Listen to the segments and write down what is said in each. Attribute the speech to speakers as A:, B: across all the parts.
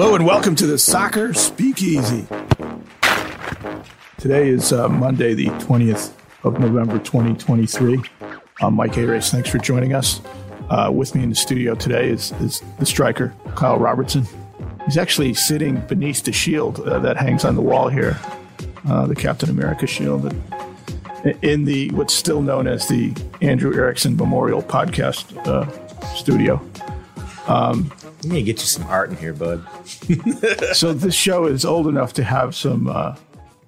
A: Hello and welcome to the Soccer Speakeasy. Today is uh, Monday, the 20th of November, 2023. I'm Mike Arace. Thanks for joining us. Uh, with me in the studio today is, is the striker, Kyle Robertson. He's actually sitting beneath the shield uh, that hangs on the wall here, uh, the Captain America shield, in the what's still known as the Andrew Erickson Memorial Podcast uh, studio.
B: Um, you need to get you some art in here, bud.
A: so this show is old enough to have some uh,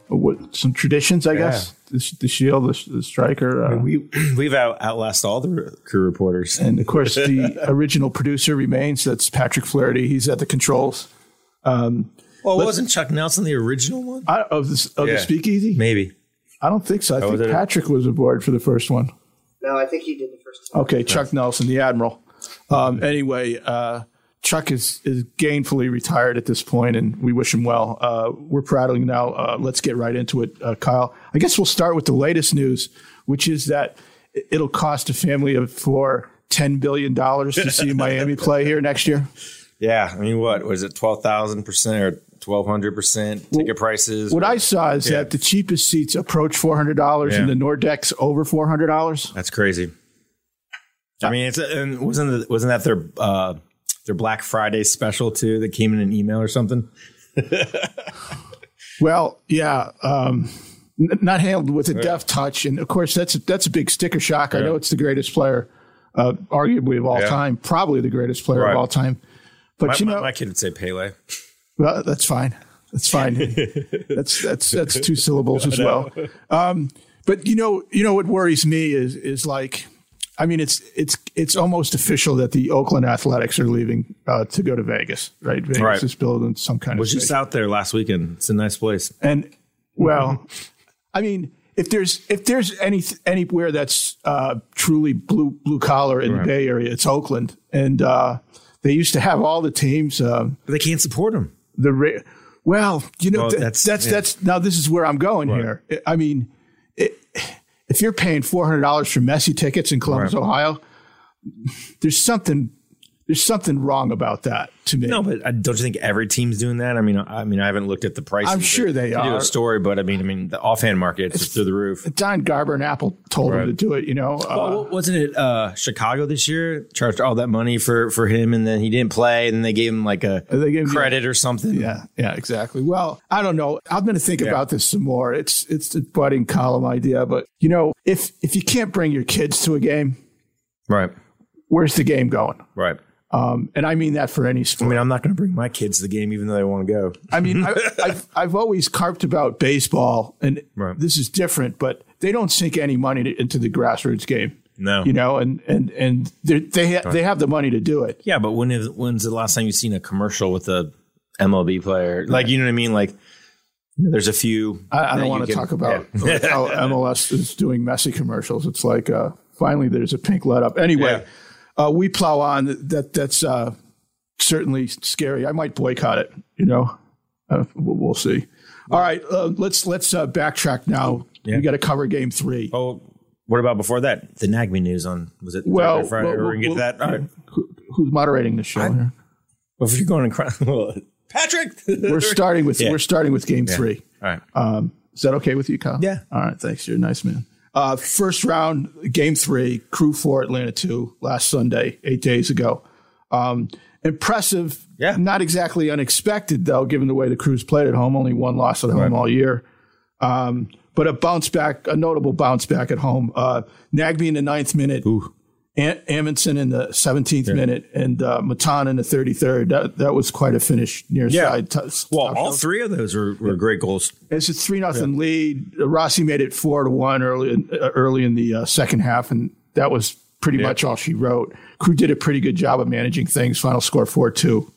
A: what, some traditions, I yeah. guess. The, the, shield, the, the striker.
B: Uh, we we've out, outlasted all the crew reporters,
A: and of course the original producer remains. That's Patrick Flaherty. He's at the controls.
B: Um, well, wasn't Chuck Nelson the original one
A: I, of, the, of yeah. the Speakeasy?
B: Maybe.
A: I don't think so. I oh, think Patrick was aboard for the first one.
C: No, I think he did the first one.
A: Okay, Chuck Nelson, the admiral. Um, anyway, uh, Chuck is, is gainfully retired at this point, and we wish him well. Uh, we're prattling now. Uh, let's get right into it, uh, Kyle. I guess we'll start with the latest news, which is that it'll cost a family of four $10 billion to see Miami play here next year.
B: Yeah. I mean, what was it, 12,000% or 1200% ticket well, prices?
A: What I saw is yeah. that the cheapest seats approach $400 yeah. and the Nordecks over $400.
B: That's crazy. I mean, it's and wasn't the, wasn't that their uh, their Black Friday special too that came in an email or something?
A: well, yeah, um, n- not handled with a deft touch, and of course that's a, that's a big sticker shock. Yeah. I know it's the greatest player, uh, arguably of all yeah. time, probably the greatest player right. of all time. But
B: my,
A: you know,
B: my, my kid would say Pele.
A: Well, that's fine. That's fine. that's that's that's two syllables as well. Um, but you know, you know what worries me is is like I mean, it's it's it's almost official that the Oakland Athletics are leaving uh, to go to Vegas, right? Vegas right. is building some kind
B: Was
A: of.
B: Was just out there last weekend. It's a nice place.
A: And well, I mean, if there's if there's any anywhere that's uh, truly blue blue collar in right. the Bay Area, it's Oakland, and uh, they used to have all the teams. Uh,
B: but they can't support them.
A: The well, you know, well, th- that's that's, yeah. that's now. This is where I'm going right. here. I mean. It, if you're paying four hundred dollars for Messi tickets in Columbus, right. Ohio, there's something there's something wrong about that to me.
B: No, but don't you think every team's doing that? I mean, I mean, I haven't looked at the price.
A: I'm sure they are.
B: Do a story, but I mean, I mean, the offhand market is through the roof.
A: Don Garber and Apple told right. him to do it. You know,
B: well, uh, wasn't it uh, Chicago this year charged all that money for for him, and then he didn't play, and they gave him like a gave credit him, or something.
A: Yeah, yeah, exactly. Well, I don't know. I'm going to think yeah. about this some more. It's it's a budding column idea, but you know, if if you can't bring your kids to a game,
B: right?
A: Where's the game going?
B: Right.
A: Um, and I mean that for any sport.
B: I mean, I'm not going to bring my kids to the game, even though they want to go.
A: I mean, I, have I've always carped about baseball, and right. this is different, but they don't sink any money to, into the grassroots game.
B: No,
A: you know, and and and they ha- they have the money to do it.
B: Yeah, but when is when's the last time you've seen a commercial with a MLB player? Like, you know what I mean? Like, there's a few.
A: I, I don't want to talk about yeah. how MLS is doing Messi commercials. It's like uh, finally there's a pink let up. Anyway. Uh, we plow on. That that's uh, certainly scary. I might boycott it. You know, uh, we'll, we'll, see. All right, uh, let's let's uh, backtrack now. Yeah. We got to cover Game Three.
B: Oh, what about before that? The Nagbe news on was it
A: well,
B: Friday?
A: Well,
B: we'll, get that. All right.
A: Who, who's moderating the show I, here?
B: Well, if you're going to well, Patrick,
A: we're starting with yeah. we're starting with Game
B: yeah.
A: Three.
B: All right.
A: Um, is that okay with you, Kyle?
B: Yeah.
A: All right. Thanks. You're a nice man. Uh, first round, game three, crew four, Atlanta two, last Sunday, eight days ago. Um, impressive.
B: Yeah.
A: Not exactly unexpected, though, given the way the crews played at home. Only one loss at home right. all year. Um, but a bounce back, a notable bounce back at home. Uh, Nagbe in the ninth minute.
B: Ooh.
A: Amundsen in the 17th yeah. minute and uh, Matan in the 33rd. That, that was quite a finish near yeah. side. T-
B: well, all three of those were, were yeah. great goals.
A: It's a three nothing lead. Rossi made it four to one early in, uh, early in the uh, second half, and that was pretty much all she wrote. Crew did a pretty good job of managing things. Final score four two.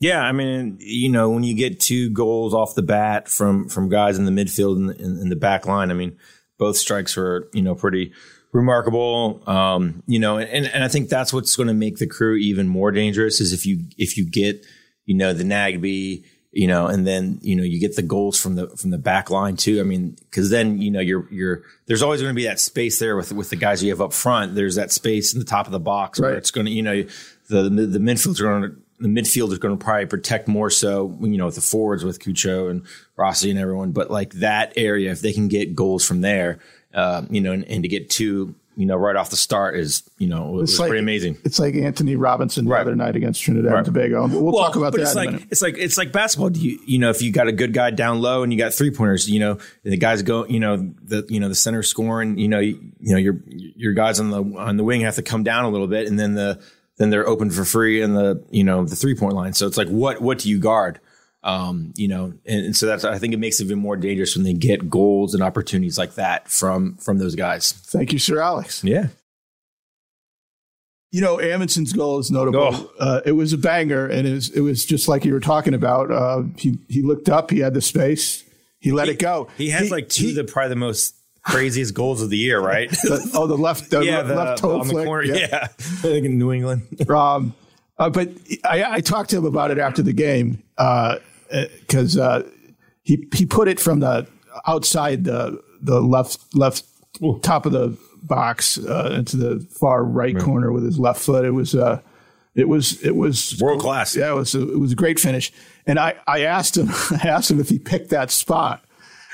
B: Yeah, I mean, you know, when you get two goals off the bat from from guys in the midfield and in, in the back line, I mean, both strikes were you know pretty remarkable. Um, you know, and, and I think that's what's going to make the crew even more dangerous is if you if you get you know the Nagbe, you know, and then you know you get the goals from the from the back line too. I mean, because then you know you're you're there's always going to be that space there with with the guys you have up front. There's that space in the top of the box
A: right.
B: where it's going to you know the the, the midfielders are going to the midfield is going to probably protect more so, you know, with the forwards with Cucho and Rossi and everyone. But like that area, if they can get goals from there, uh, you know, and, and, to get two, you know, right off the start is, you know, was, it's like, pretty amazing.
A: It's like Antonee Robinson the right. other night against Trinidad right. and Tobago. We'll, well talk about that.
B: It's like it's like it's like basketball. You you know, if you got a good guy down low and you got three pointers, you know, the guys go, you know, the you know the center scoring, you know, you, you know your your guys on the on the wing have to come down a little bit, and then the then they're open for free in the you know the three point line. So it's like what what do you guard? Um, you know, and, and, so that's I think it makes it even more dangerous when they get goals and opportunities like that from from those guys.
A: Thank you, Sir Alex.
B: Yeah.
A: You know, Amundsen's goal is notable. Oh. Uh, it was a banger, and it was it was just like you were talking about. Uh, he he looked up, he had the space, he let
B: he,
A: it go.
B: He has he, like two he, the probably the most craziest goals of the year, right?
A: the, oh, the left, the yeah, the, left toe on flick. the corner.
B: Yeah, yeah. I think in New England.
A: um, uh, but I, I, talked to him about it after the game because uh, uh, he he put it from the outside the the left left Ooh. top of the box uh, into the far right, right, corner with his left foot. It was uh, it was it was
B: world class.
A: Yeah, it was a, it was a great finish. And I I asked him I asked him if he picked that spot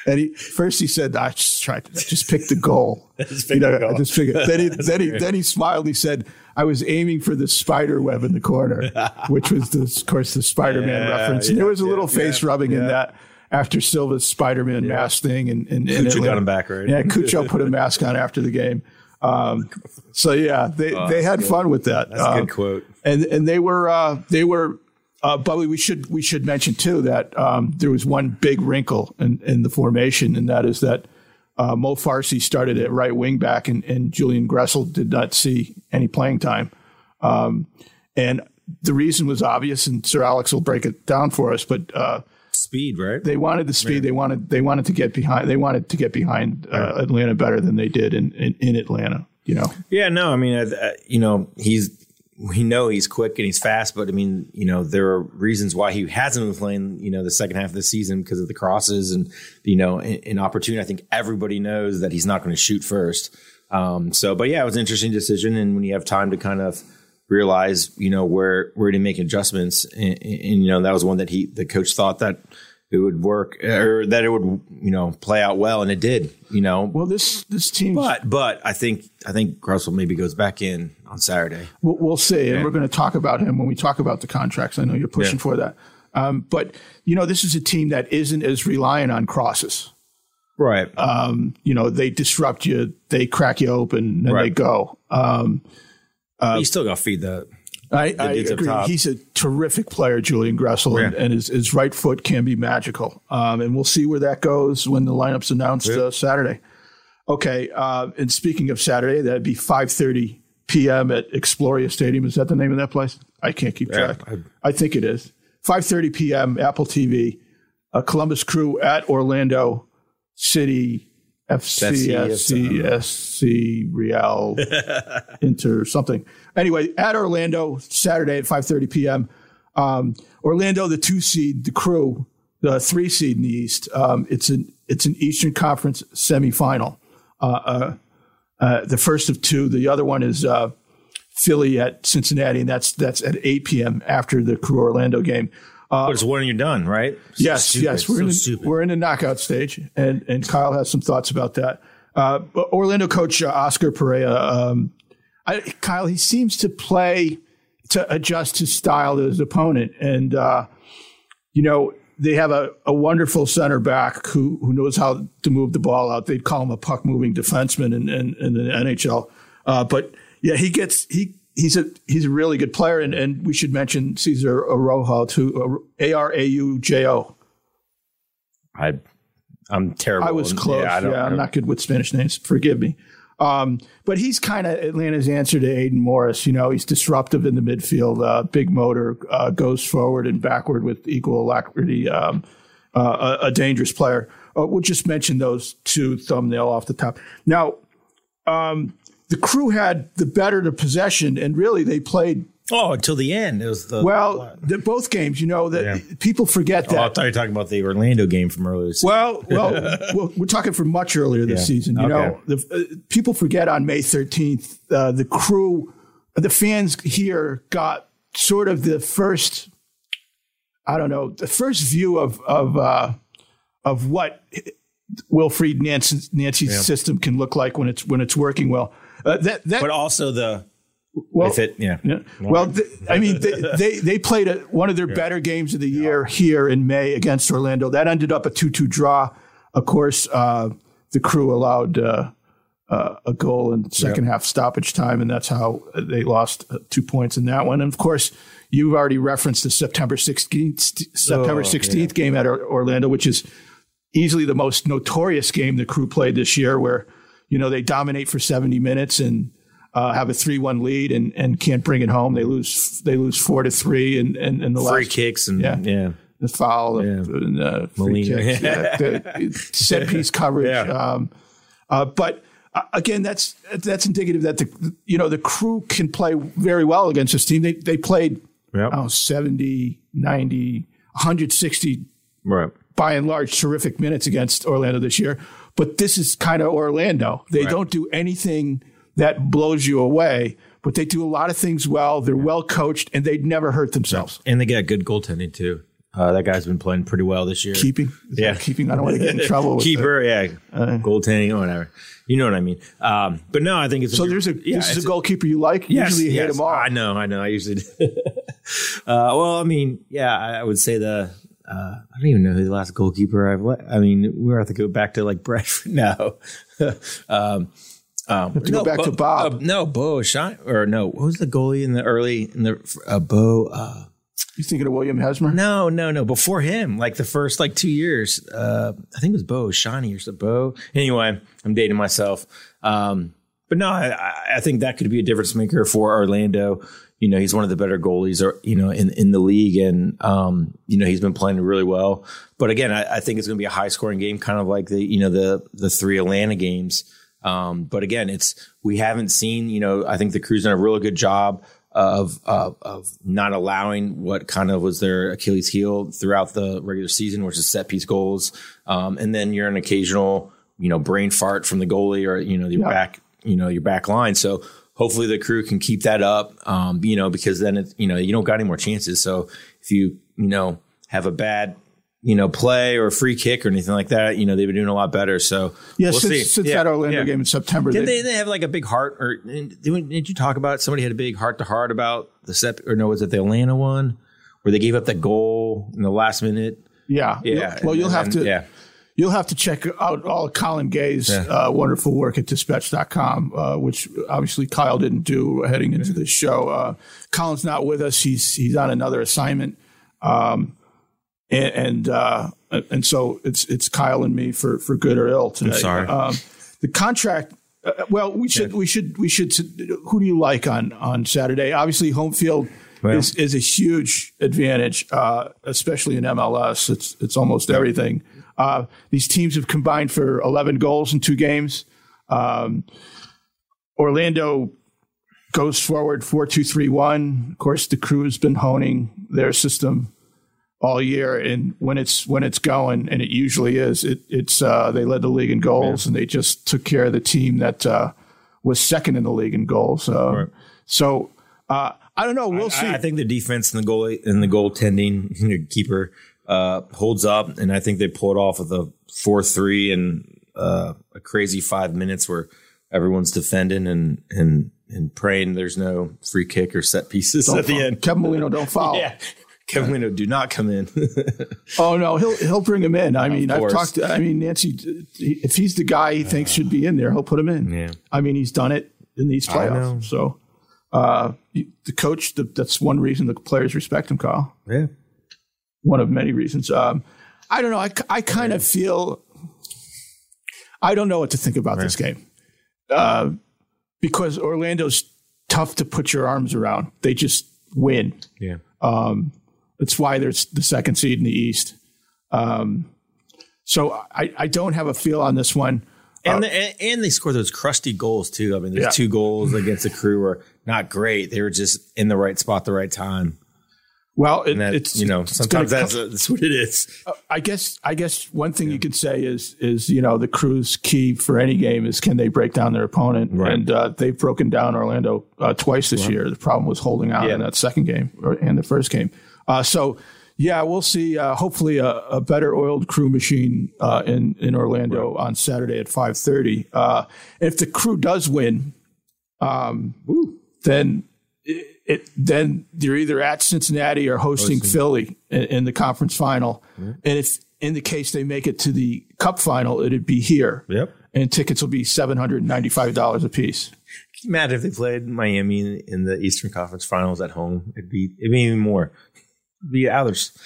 A: and he first he said, "I just tried to just pick the goal." just you know, the goal. I just figured. then he then he then he smiled. He said, "I was aiming for the spider web in the corner," which was, the, of course, the Spider-Man yeah, reference. And yeah, there was a little yeah, face rubbing in that after Silva's Spider-Man mask thing. And, and,
B: and Cucho got him back, right?
A: Yeah, Cucho put a mask on after the game. Um, so yeah, they, oh, they had good. fun with that.
B: That's um, a good um, quote.
A: And and they were uh, they were uh, but we should we should mention too that um, there was one big wrinkle in, in, the formation, and that is that uh, Mo Farsi started at right wing back, and, and, Julian Gressel did not see any playing time. Um, and the reason was obvious, and Sir Alex will break it down for us. But uh,
B: speed, right?
A: They wanted the speed. They wanted they wanted to get behind. They wanted to get behind uh, right. Atlanta better than they did in, in, in Atlanta. You know.
B: Yeah. No. I mean, you know, he's we know he's quick and he's fast, but I mean, you know, there are reasons why he hasn't been playing, you know, the second half of the season because of the crosses and, you know, an opportunity. I think everybody knows that he's not going to shoot first. Um, so, but yeah, it was an interesting decision. And when you have time to kind of realize, you know, where, where to make adjustments and, and, you know, that was one that he, the coach thought that it would work or that it would you know play out well and it did you know
A: well this this team
B: but but i think i think russell maybe goes back in on saturday
A: we'll, we'll see yeah. and we're going to talk about him when we talk about the contracts i know you're pushing yeah. for that um, but you know this is a team that isn't as reliant on crosses
B: right
A: um, you know they disrupt you they crack you open and right. they go um,
B: uh, you still got to feed that
A: I, I agree. He's a terrific player, Julian Gressel, yeah. and, and his, his, right foot can be magical. Um, and we'll see where that goes when the lineup's announced yeah. uh, Saturday. Okay, uh, and speaking of Saturday, that'd be 5.30 p.m. at Exploria Stadium. Is that the name of that place? I can't keep track. Yeah, I, I, think it is. 5.30 p.m., Apple TV, a Columbus Crew at Orlando City FCSC, Real, Inter, something. Anyway, at Orlando, Saturday at 5.30 p.m. Um, Orlando, the two seed, the crew, the three seed in the East. Um, it's an it's an Eastern Conference semifinal. Uh, uh, the first of two. The other one is uh, Philly at Cincinnati, and that's that's at 8 p.m. after the Crew Orlando game.
B: Uh, it's when you're done, right?
A: yes, yes. We're so in the, we're in the knockout stage, and and Kyle has some thoughts about that. Uh, Orlando coach uh, Oscar Pareja, um, I, Kyle, he seems to play to adjust his style to his opponent, and uh, you know they have a, a wonderful center back who who knows how to move the ball out. They'd call him a puck moving defenseman in, in, in the NHL, uh, but yeah, he gets he he's a he's a really good player, and, and we should mention Cesar Araujo too. A R A U J O.
B: I I'm terrible.
A: I was close. Yeah, I yeah I'm not good with Spanish names. Forgive me. Um, but he's kind of Atlanta's answer to Aidan Morris. You know, he's disruptive in the midfield, uh, big motor, uh, goes forward and backward with equal alacrity. Um, uh, a, a, dangerous player. Uh, we'll just mention those two thumbnail off the top. Now, um, the crew had the better the possession, and really they played.
B: Oh, until the end, it was the
A: well, the, both games. You know that yeah. people forget that. Oh,
B: I thought you were talking about the Orlando game from earlier.
A: Well, well, well, we're talking from much earlier this yeah. season. You okay. know, the, uh, people forget on May thirteenth, uh, the crew, the fans here got sort of the first, I don't know, the first view of of uh, of what Wilfried Nancy's, Nancy's yeah. system can look like when it's when it's working well.
B: Uh, that, that, but also the
A: well,
B: if it, yeah.
A: yeah. Well, I mean, they, they, they played a, one of their yeah. better games of the year here in May against Orlando. That ended up a 2 2 draw. Of course, uh, the crew allowed uh, uh, a goal in second half stoppage time, and that's how they lost uh, two points in that one. And of course, you've already referenced the September 16th, September 16th yeah. game at Orlando, which is easily the most notorious game the crew played this year, where you know they dominate for 70 minutes and uh, have a three-one lead and, and can't bring it home. They lose they lose four to three and and, and the
B: free
A: last,
B: kicks and yeah. yeah.
A: The foul, yeah. and, uh, free kicks, yeah. the set piece coverage. Yeah. Um, uh, but uh, again, that's that's indicative that the you know the crew can play very well against this team. They they played yep. oh, 70, 90, 160
B: right.
A: by and large terrific minutes against Orlando this year. But this is kind of Orlando. They right. don't do anything that blows you away, but they do a lot of things well. They're well coached and they never hurt themselves.
B: And they got good goaltending too. Uh, that guy's been playing pretty well this year.
A: Keeping,
B: yeah,
A: keeping. I don't want to get in trouble.
B: Keeper, the, yeah, uh, goaltending, or whatever. You know what I mean. Um, but no, I think it's
A: so. A, there's a yeah, this is a goalkeeper you like. Yes, usually you yes, hate them all. I
B: know, I know. I usually. uh, well, I mean, yeah, I would say the. Uh, I don't even know who the last goalkeeper I've. I mean, we have to go back to like Bradford now. um,
A: um, to no, go back Bo, to Bob.
B: Uh, no, Bo Shine or no, what was the goalie in the early in the uh, Bo? Uh,
A: you thinking of William Hesmer?
B: No, no, no. Before him, like the first like two years, uh, I think it was Bo Shiny or so Bo. Anyway, I'm dating myself. Um, but no, I, I think that could be a difference maker for Orlando. You know, he's one of the better goalies, or you know, in in the league, and um, you know, he's been playing really well. But again, I, I think it's going to be a high scoring game, kind of like the you know the the three Atlanta games. Um, but again, it's we haven't seen. You know, I think the crew's done a really good job of uh, of not allowing what kind of was their Achilles heel throughout the regular season, which is set piece goals. Um, and then you're an occasional, you know, brain fart from the goalie or you know your yeah. back, you know, your back line. So hopefully the crew can keep that up. Um, you know, because then it's you know you don't got any more chances. So if you you know have a bad you know, play or free kick or anything like that. You know, they've been doing a lot better. So
A: yeah, we'll since, since yeah, that Orlando yeah. game in September,
B: did they, they, have like a big heart or did, you talk about somebody had a big heart to heart about the set or no? Was it the Atlanta one where they gave up that goal in the last minute?
A: Yeah,
B: yeah.
A: Well, you'll have to. Yeah. You'll have to check out all Colin Gay's yeah. uh, wonderful work at dispatch.com, uh, which obviously Kyle didn't do heading into this show. Uh, Colin's not with us. He's, he's on another assignment. Um, and and, uh, and so it's it's Kyle and me for for good or ill today.
B: I'm sorry. Um,
A: the contract. Uh, well, we should yeah. we should we should. Who do you like on on Saturday? Obviously, home field well, is is a huge advantage, uh, especially in MLS. It's it's almost everything. Uh, these teams have combined for 11 goals in two games. Um, Orlando goes forward 4 2 3 1. Of course, the crew has been honing their system all year. And when it's when it's going, and it usually is, it, it's uh, they led the league in goals, yeah. and they just took care of the team that uh, was second in the league in goals. Uh, right. So uh, I don't know. We'll
B: I,
A: see.
B: I think the defense and the goal and the goaltending keeper uh, holds up, and I think they pulled off with a four three and uh, a crazy five minutes where everyone's defending and and and praying there's no free kick or set pieces
A: don't
B: at
A: foul.
B: the end.
A: Kevin Molino, don't foul.
B: yeah. Kevin Leno, do not come in.
A: oh no, he'll he'll bring him in. I mean, I've talked. To, I mean, Nancy, if he's the guy he thinks should be in there, he'll put him in.
B: Yeah.
A: I mean, he's done it in these playoffs. So, uh, the coach, the, that's one reason the players respect him, Kyle.
B: Yeah.
A: One of many reasons. Um, I don't know. I, I kind of feel. I don't know what to think about right. this game, uh, because Orlando's tough to put your arms around. They just win.
B: Yeah.
A: Um, that's why there's the second seed in the East. Um, so I, I don't have a feel on this one.
B: And, uh, the, and, and they score those crusty goals too. I mean, there's yeah. two goals against the crew were not great. They were just in the right spot, the right time.
A: Well, it,
B: that,
A: it's
B: you know sometimes that's,
A: come-
B: that's what it is.
A: Uh, I guess I guess one thing you could say is is you know the crew's key for any game is can they break down their opponent
B: Right.
A: and uh, they've broken down Orlando uh, twice this year. The problem was holding out
B: Yeah.
A: in that second game or and the first game. Uh, so yeah, we'll see. Uh, hopefully, a, a better oiled crew machine uh, in in Orlando on Saturday at five thirty. Uh, if the crew does win, um, then it, it then you're either at Cincinnati or hosting Philly in, in the conference final. And if in the case they make it to the Cup final, it'd be here.
B: Yep.
A: And tickets will be seven hundred and ninety five dollars a piece.
B: Imagine if they played Miami in, in the Eastern Conference Finals at home? It'd be it'd be even more. It'd others.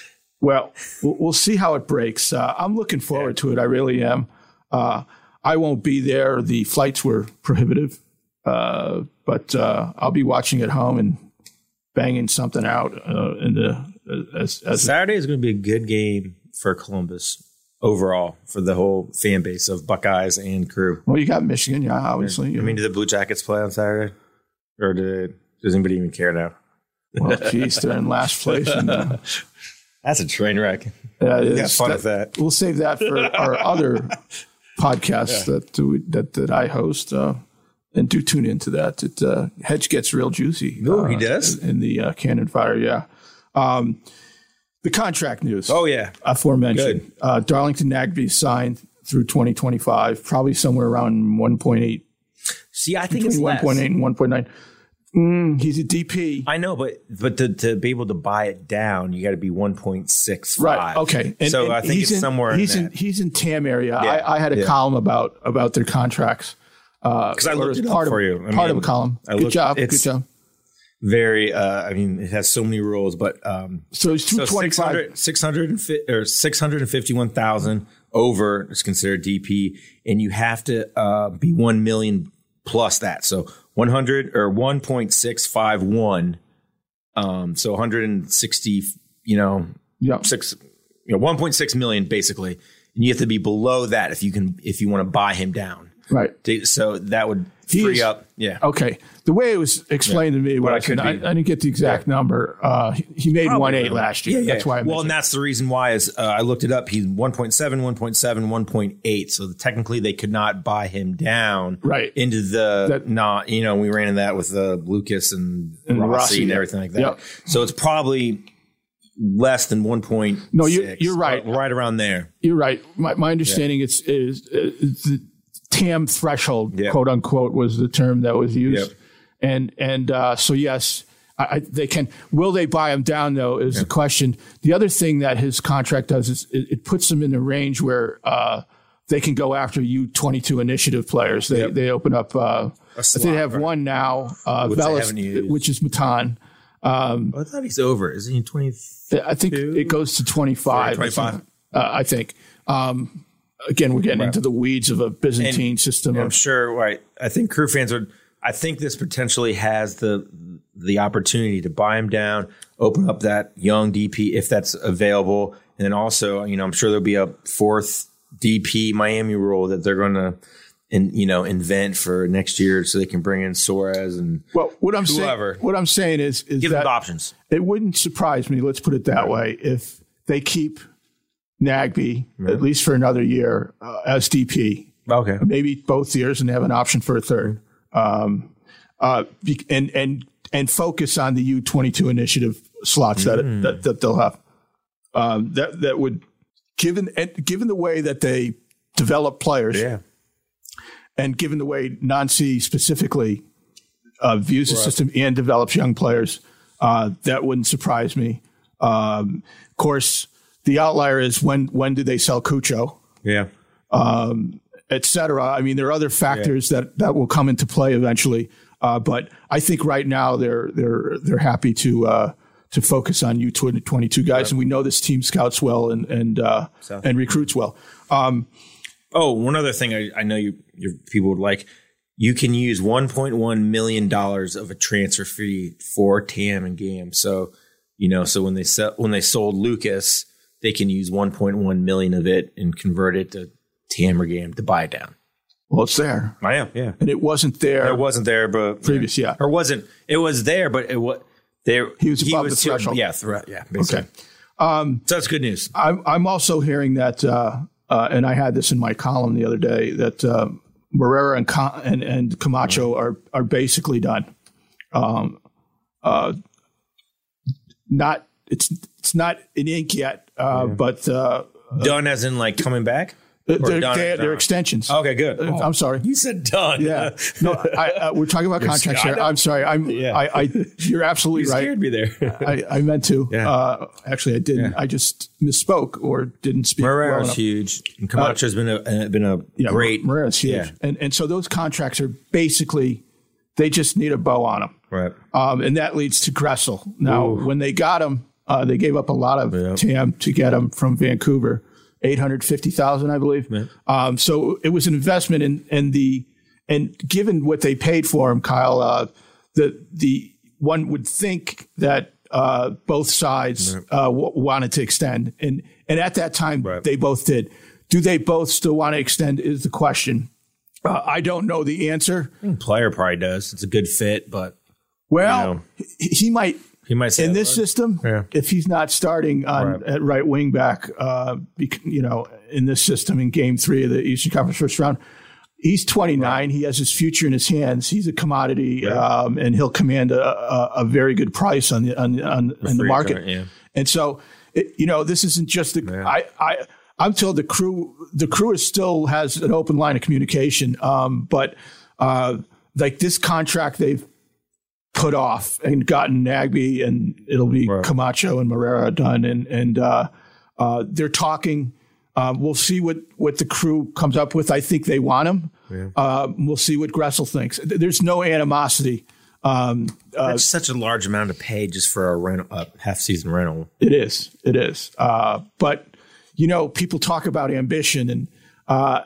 A: Well, we'll we'll see how it breaks. Uh, I'm looking forward to it. I really am. Uh, I won't be there. The flights were prohibitive, uh, but uh, I'll be watching at home and banging something out uh, in the as, as
B: Saturday is going to be a good game for Columbus overall for the whole fan base of Buckeyes and crew.
A: well. You got Michigan, yeah, obviously.
B: I mean, do the Blue Jackets play on Saturday, or do they, does anybody even care now?
A: Well, geez, they're in last place. And, uh,
B: That's a train wreck.
A: uh,
B: got
A: it's-
B: fun with that.
A: We'll save that for our other podcasts that we, that that I host. Uh, and do tune into that. It uh, Hedge gets real juicy. Uh,
B: he does?
A: in the uh, Cannon Fire. Yeah. Um, the contract news.
B: Oh yeah,
A: aforementioned. Uh, Darlington Nagbe signed through 2025, probably somewhere around 1.8,
B: see, I think it's
A: between 1.8 and 1.9. Mm, he's a DP.
B: I know, but but to, to be able to buy it down, you got to be one point six five.
A: Right. Okay. And-
B: so
A: and
B: I think
A: he's
B: it's
A: in,
B: somewhere.
A: He's
B: in,
A: in he's in TAM area.
B: Yeah.
A: I, I had a
B: Yeah.
A: column about about their contracts.
B: because I
A: or
B: looked
A: as
B: it up
A: part of,
B: for you. I
A: part of a column.
B: I
A: Good
B: looked-
A: job. Good job.
B: very. Uh, I mean, it has so many rules, but um,
A: So he's
B: so
A: 225.
B: 600, 600 and fi- or six hundred and fifty one thousand over is considered DP, and you have to uh, be one million plus that. So one hundred or one point six five one. Um, so one hundred and sixty. You know,
A: yeah.
B: six, you know, 1.6 million basically. And you have to be below that if you can, if you want to buy him down.
A: Right.
B: So that would
A: He
B: free
A: is-
B: up. Yeah.
A: Okay. The way it was explained to me, what I,
B: could
A: I, I didn't get the exact number. Uh, he, he made one eight last year. Yeah, That's why. I
B: well, and that's the reason why is uh, I looked it up. He's 1.7, 1.7, 1.8. So technically they could not buy him down
A: Right.
B: into the
A: That-
B: not, you know, we ran into that with uh, Lucas and,
A: And
B: Rossi,
A: Rossi,
B: and everything like that.
A: Yep.
B: So it's probably less than 1.6.
A: No, you- you're right.
B: Right around there.
A: You're right. My, my understanding is, is, is the TAM threshold,
B: Yep.
A: quote unquote, was the term that was used.
B: Yep.
A: And and uh, so yes, I, I, they can. Will they buy him down though? Is the question. The other thing that his contract does is it, it puts them in the range where uh, they can go after U twenty two initiative players. They
B: Yep.
A: they open up. Uh, I think they have
B: right.
A: one now, uh,
B: Which
A: Velas, which is Matan.
B: Oh, I thought he's over. Isn't he 20?
A: I think it goes to 25.
B: 25.
A: Uh, I think. Um, again, we're getting into the weeds of a Byzantine system.
B: I'm sure. Right. I think crew fans would. I think this potentially has the the opportunity to buy him down, open up that young DP if that's available, and then also, you know, I'm sure there'll be a fourth DP Miami rule that they're going to, and you know, invent for next year so they can bring in Suarez and
A: well, what I'm
B: Whoever.
A: saying, what I'm saying is, is
B: give them options.
A: it wouldn't surprise me. Let's put it that way. If they keep Nagbe at least for another year uh, as DP,
B: Okay.
A: maybe both years, and they have an option for a third. Um, uh, and and and focus on the U twenty two initiative slots that, that that they'll have. Um, that that would given and given the way that they develop players,
B: Yeah.
A: and given the way Nancy specifically uh, views the system and develops young players, uh, that wouldn't surprise me. Um, of course, the outlier is when when do they sell Cucho?
B: Yeah.
A: et cetera. I mean, there are other factors that, that will come into play eventually. Uh, but I think right now they're they're they're happy to uh, to focus on U twenty two guys, and we know this team scouts well and and uh, and recruits well. Um,
B: Oh, one other thing I, I know you your people would like. You can use 1.1 million dollars of a transfer fee for TAM and GAM. So, you know, so when they sell when they sold Lucas, they can use 1.1 million of it and convert it to TAM or GAM to buy it down.
A: well, it's there,
B: I am, yeah.
A: and it wasn't there.
B: It wasn't there, but
A: Previous, yeah.
B: or wasn't. It was there, but it was. there.
A: He was above the threshold.
B: Yeah, thre- yeah. Basically.
A: Okay. Um,
B: So that's good news.
A: I'm I'm also hearing that, uh, uh, and I had this in my column the other day that uh, Morera and, Ca- and and Camacho are are basically done. Um, uh, not it's it's not in ink yet, uh, but uh,
B: done as in like coming back.
A: they're,
B: done-
A: they're,
B: done.
A: they're extensions.
B: Okay, good.
A: Uh, I'm sorry.
B: You said done.
A: Yeah, no, I, uh, we're talking about contracts here. I'm sorry. I'm.
B: Yeah.
A: I, I. You're absolutely
B: you
A: right.
B: scared me there.
A: I, I meant to.
B: Yeah.
A: Uh, actually, I didn't. I just misspoke or didn't speak. well
B: Morera's huge. And Camacho's been a uh, been a
A: Yeah,
B: great.
A: Morera's huge,
B: Yeah.
A: and and so those contracts are basically they just need a bow on them,
B: Right.
A: um, and that leads to Gressel. Now, when they got him, uh, they gave up a lot of TAM to get him from Vancouver, eight hundred fifty thousand, I believe. Um, so it was an investment in in the and given what they paid for him, Kyle, uh, the the one would think that uh, both sides uh, w- wanted to extend, and and at that time
B: Right.
A: they both did. Do they both still want to extend? Is the question. Uh, I don't know the answer.
B: I think player probably does. It's a good fit, but
A: Well,
B: You know.
A: he, he might
B: he might
A: in this
B: "Look,
A: system
B: Yeah.
A: if he's not starting on
B: Right.
A: at right wing back. Uh, bec- you know, in this system in Game Three of the Eastern Conference first round. He's 29. He has his future in his hands. He's a commodity, um, and he'll command a, a, a very good price on the on, on in the market.
B: yeah.
A: And so, it, you know, this isn't just the. I, I, I'm told the crew, the crew is still has an open line of communication. Um, but uh, like this contract, they've put off and gotten Nagbe, and it'll be
B: Right.
A: Camacho and Morera done, and and uh, uh, they're talking. Um, we'll see what what the crew comes up with. I think they want him. Uh, we'll see what Gressel thinks. There's no animosity. Um,
B: That's such a large amount of pay just for a rental, a half season rental.
A: It is. It is. Uh, but you know, people talk about ambition, and uh,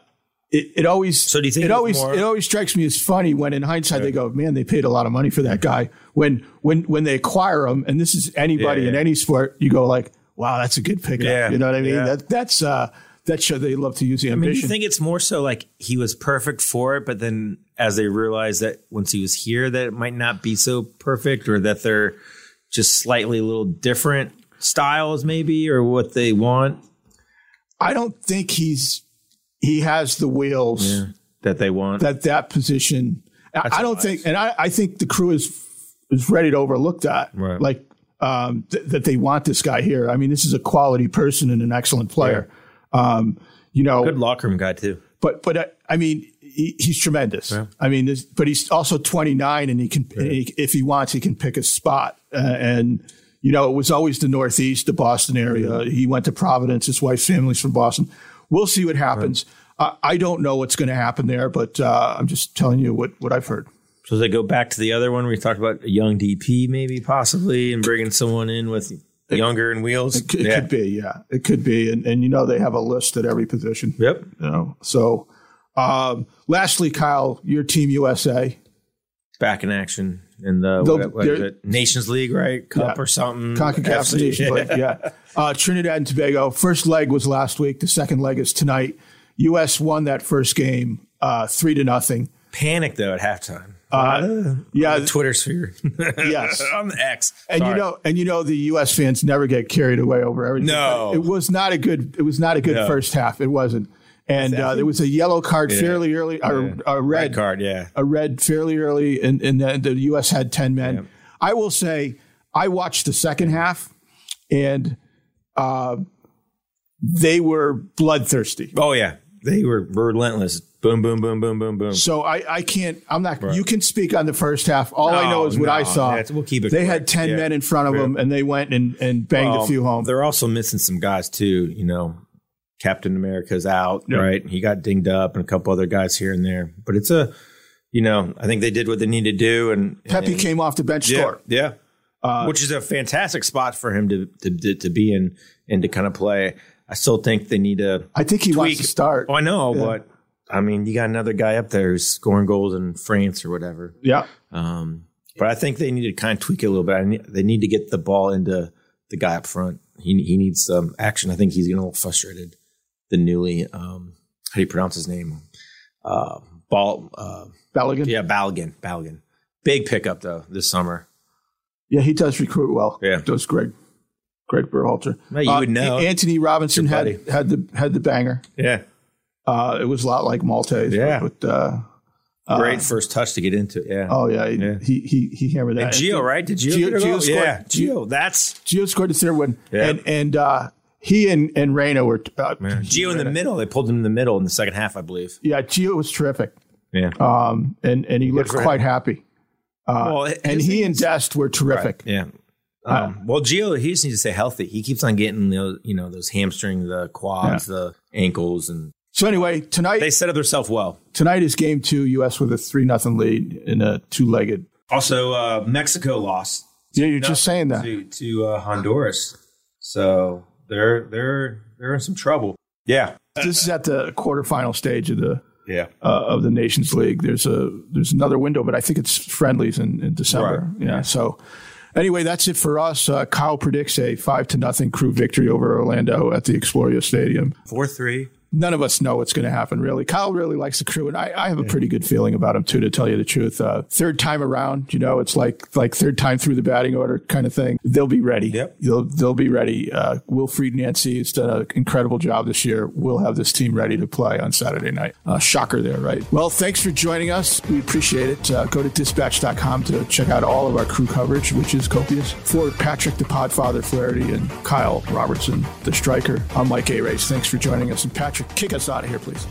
A: it, it always.
B: So do you think
A: it always
B: more-
A: it always strikes me as funny when, in hindsight, they go, "Man, they paid a lot of money for that guy." When when when they acquire him, and this is anybody
B: Yeah,
A: in any sport, you go like, "Wow, that's a good pickup."
B: Yeah,
A: You know what I mean?
B: yeah.
A: That that's uh, that show they love to use the
B: I mean,
A: ambition.
B: you think it's more so like he was perfect for it, but then as they realize that once he was here, that it might not be so perfect, or that they're just slightly a little different styles, maybe, or what they want
A: I don't think he's he has the wheels.
B: that they want.
A: that that position. I-
B: That's
A: I don't think, and I, I think the crew is is ready to overlook that.
B: Right.
A: Like um, th- that they want this guy here. I mean, this is a quality person and an excellent player. Um, you know,
B: Good locker room guy too.
A: but but uh, I mean, he, he's tremendous. I mean, this, but he's also 29, and he can, he, if he wants, he can pick a spot. Uh, and you know, it was always the Northeast, the Boston area. He went to Providence. His wife's family's from Boston. We'll see what happens. I I don't know what's going to happen there, but uh, I'm just telling you what, what I've heard.
B: So they go back to the other one we talked about a young DP, maybe possibly, and bringing someone in with younger and wheels.
A: It, it could be, yeah, it could be, and and you know they have a list at every position.
B: Yep.
A: You know, so um, lastly, Kyle, your team USA,
B: Back in action in the what, it? Nations League, right? Cup
A: Yeah.
B: or something.
A: Concacaf Nations League, yeah. Uh, Trinidad and Tobago. First leg was last week. The second leg is tonight. U.S. won that first game uh, three to nothing.
B: Panic though at halftime.
A: Uh, yeah,
B: Twitter sphere.
A: yes.
B: on the X.
A: And you know, and you know, the U.S. fans never get carried away over everything.
B: No.
A: it was not a good. It was not a good
B: No.
A: first half. It wasn't. And uh, there was a yellow card fairly early, or a red,
B: red card, yeah.
A: a red fairly early, and, and the, the U.S. had ten men. I will say, I watched the second half, and uh, they were bloodthirsty.
B: Oh yeah, they were relentless. Boom, boom, boom, boom, boom, boom.
A: So I, I can't. I'm not. You can speak on the first half. All I know is what I saw.
B: that's- we'll keep it
A: They
B: quick.
A: had ten
B: Yeah.
A: men in front of them, and they went and, and banged a
B: Um,
A: few home.
B: They're also missing some guys too. You know, Captain America's out, right? He got dinged up, and a couple other guys here and there. But it's a, you know, I think they did what they needed to do, and
A: Pepi
B: and-
A: came off the bench
B: yeah,
A: score.
B: yeah, which is a fantastic spot for him to to, to, to be in and to kind of play. I still think they need to.
A: I think he wants to start.
B: Oh, I know, but I mean, you got another guy up there who's scoring goals in France or whatever.
A: Yeah.
B: Um, but I think they need to kind of tweak it a little bit. I need, they need to get the ball into the guy up front. He he needs some action. I think he's getting a little frustrated. The newly, um, how do you pronounce his name? Uh, Ball, uh,
A: Balogun.
B: yeah, Balogun, Balogun. Big pickup though this summer.
A: Yeah, he does recruit well.
B: Yeah.
A: does Greg. Greg Berhalter.
B: Well, you would know.
A: Antonee Robinson had had the had the banger.
B: Yeah.
A: Uh, it was a lot like Malte's.
B: Yeah.
A: But, uh,
B: Great first touch to get into. Yeah.
A: oh yeah,
B: Yeah.
A: he he he hammered that.
B: and Gio, right? Did Gio,
A: Gio-
B: get a goal?
A: Gio scored-
B: Yeah, Gio. That's
A: Gio scored the third one,
B: Yeah.
A: and and uh, he and and Reyna were uh,
B: Gio in the middle. They pulled him in the middle in the second half, I believe.
A: Yeah, Gio was terrific,
B: Yeah.
A: um, and and he looked
B: for him.
A: quite happy.
B: well,
A: And he and
B: is-
A: Dest were terrific.
B: Yeah. Um, well, Gio, he just needs to stay healthy. He keeps on getting those, you know, those hamstrings, the quads, the ankles, and
A: So anyway, tonight
B: they set up themselves well.
A: tonight is game two. U.S. with a three nothing lead in a two legged.
B: Also, uh, Mexico lost
A: Yeah, you're just saying that.
B: to to uh, Honduras, so they're they're they're in some trouble. Yeah,
A: This is at the quarterfinal stage of the
B: yeah.
A: uh, of the Nations League. There's a there's another window, but I think it's friendlies in, in December.
B: Right.
A: Yeah. So anyway, that's it for us. Uh, Kyle predicts a five to nothing crew victory over Orlando at the Exploria Stadium.
B: Four three.
A: None of us know what's going to happen, really. Kyle really likes the crew, and I, I have a pretty good feeling about him too. To tell you the truth, uh, third time around, you know, it's like like third time through the batting order kind of thing. They'll be ready.
B: Yep.
A: They'll they'll be ready. Uh, Wilfried Nancy has done an incredible job this year. We'll have this team ready to play on Saturday night. Uh, shocker there, right? Well, thanks for joining us. We appreciate it. Uh, go to dispatch.com to check out all of our crew coverage, which is copious. For Patrick, the Podfather Flaherty, and Kyle Robertson, the striker, I'm Mike Arace. Thanks for joining us. And Patrick, kick us out of here, please.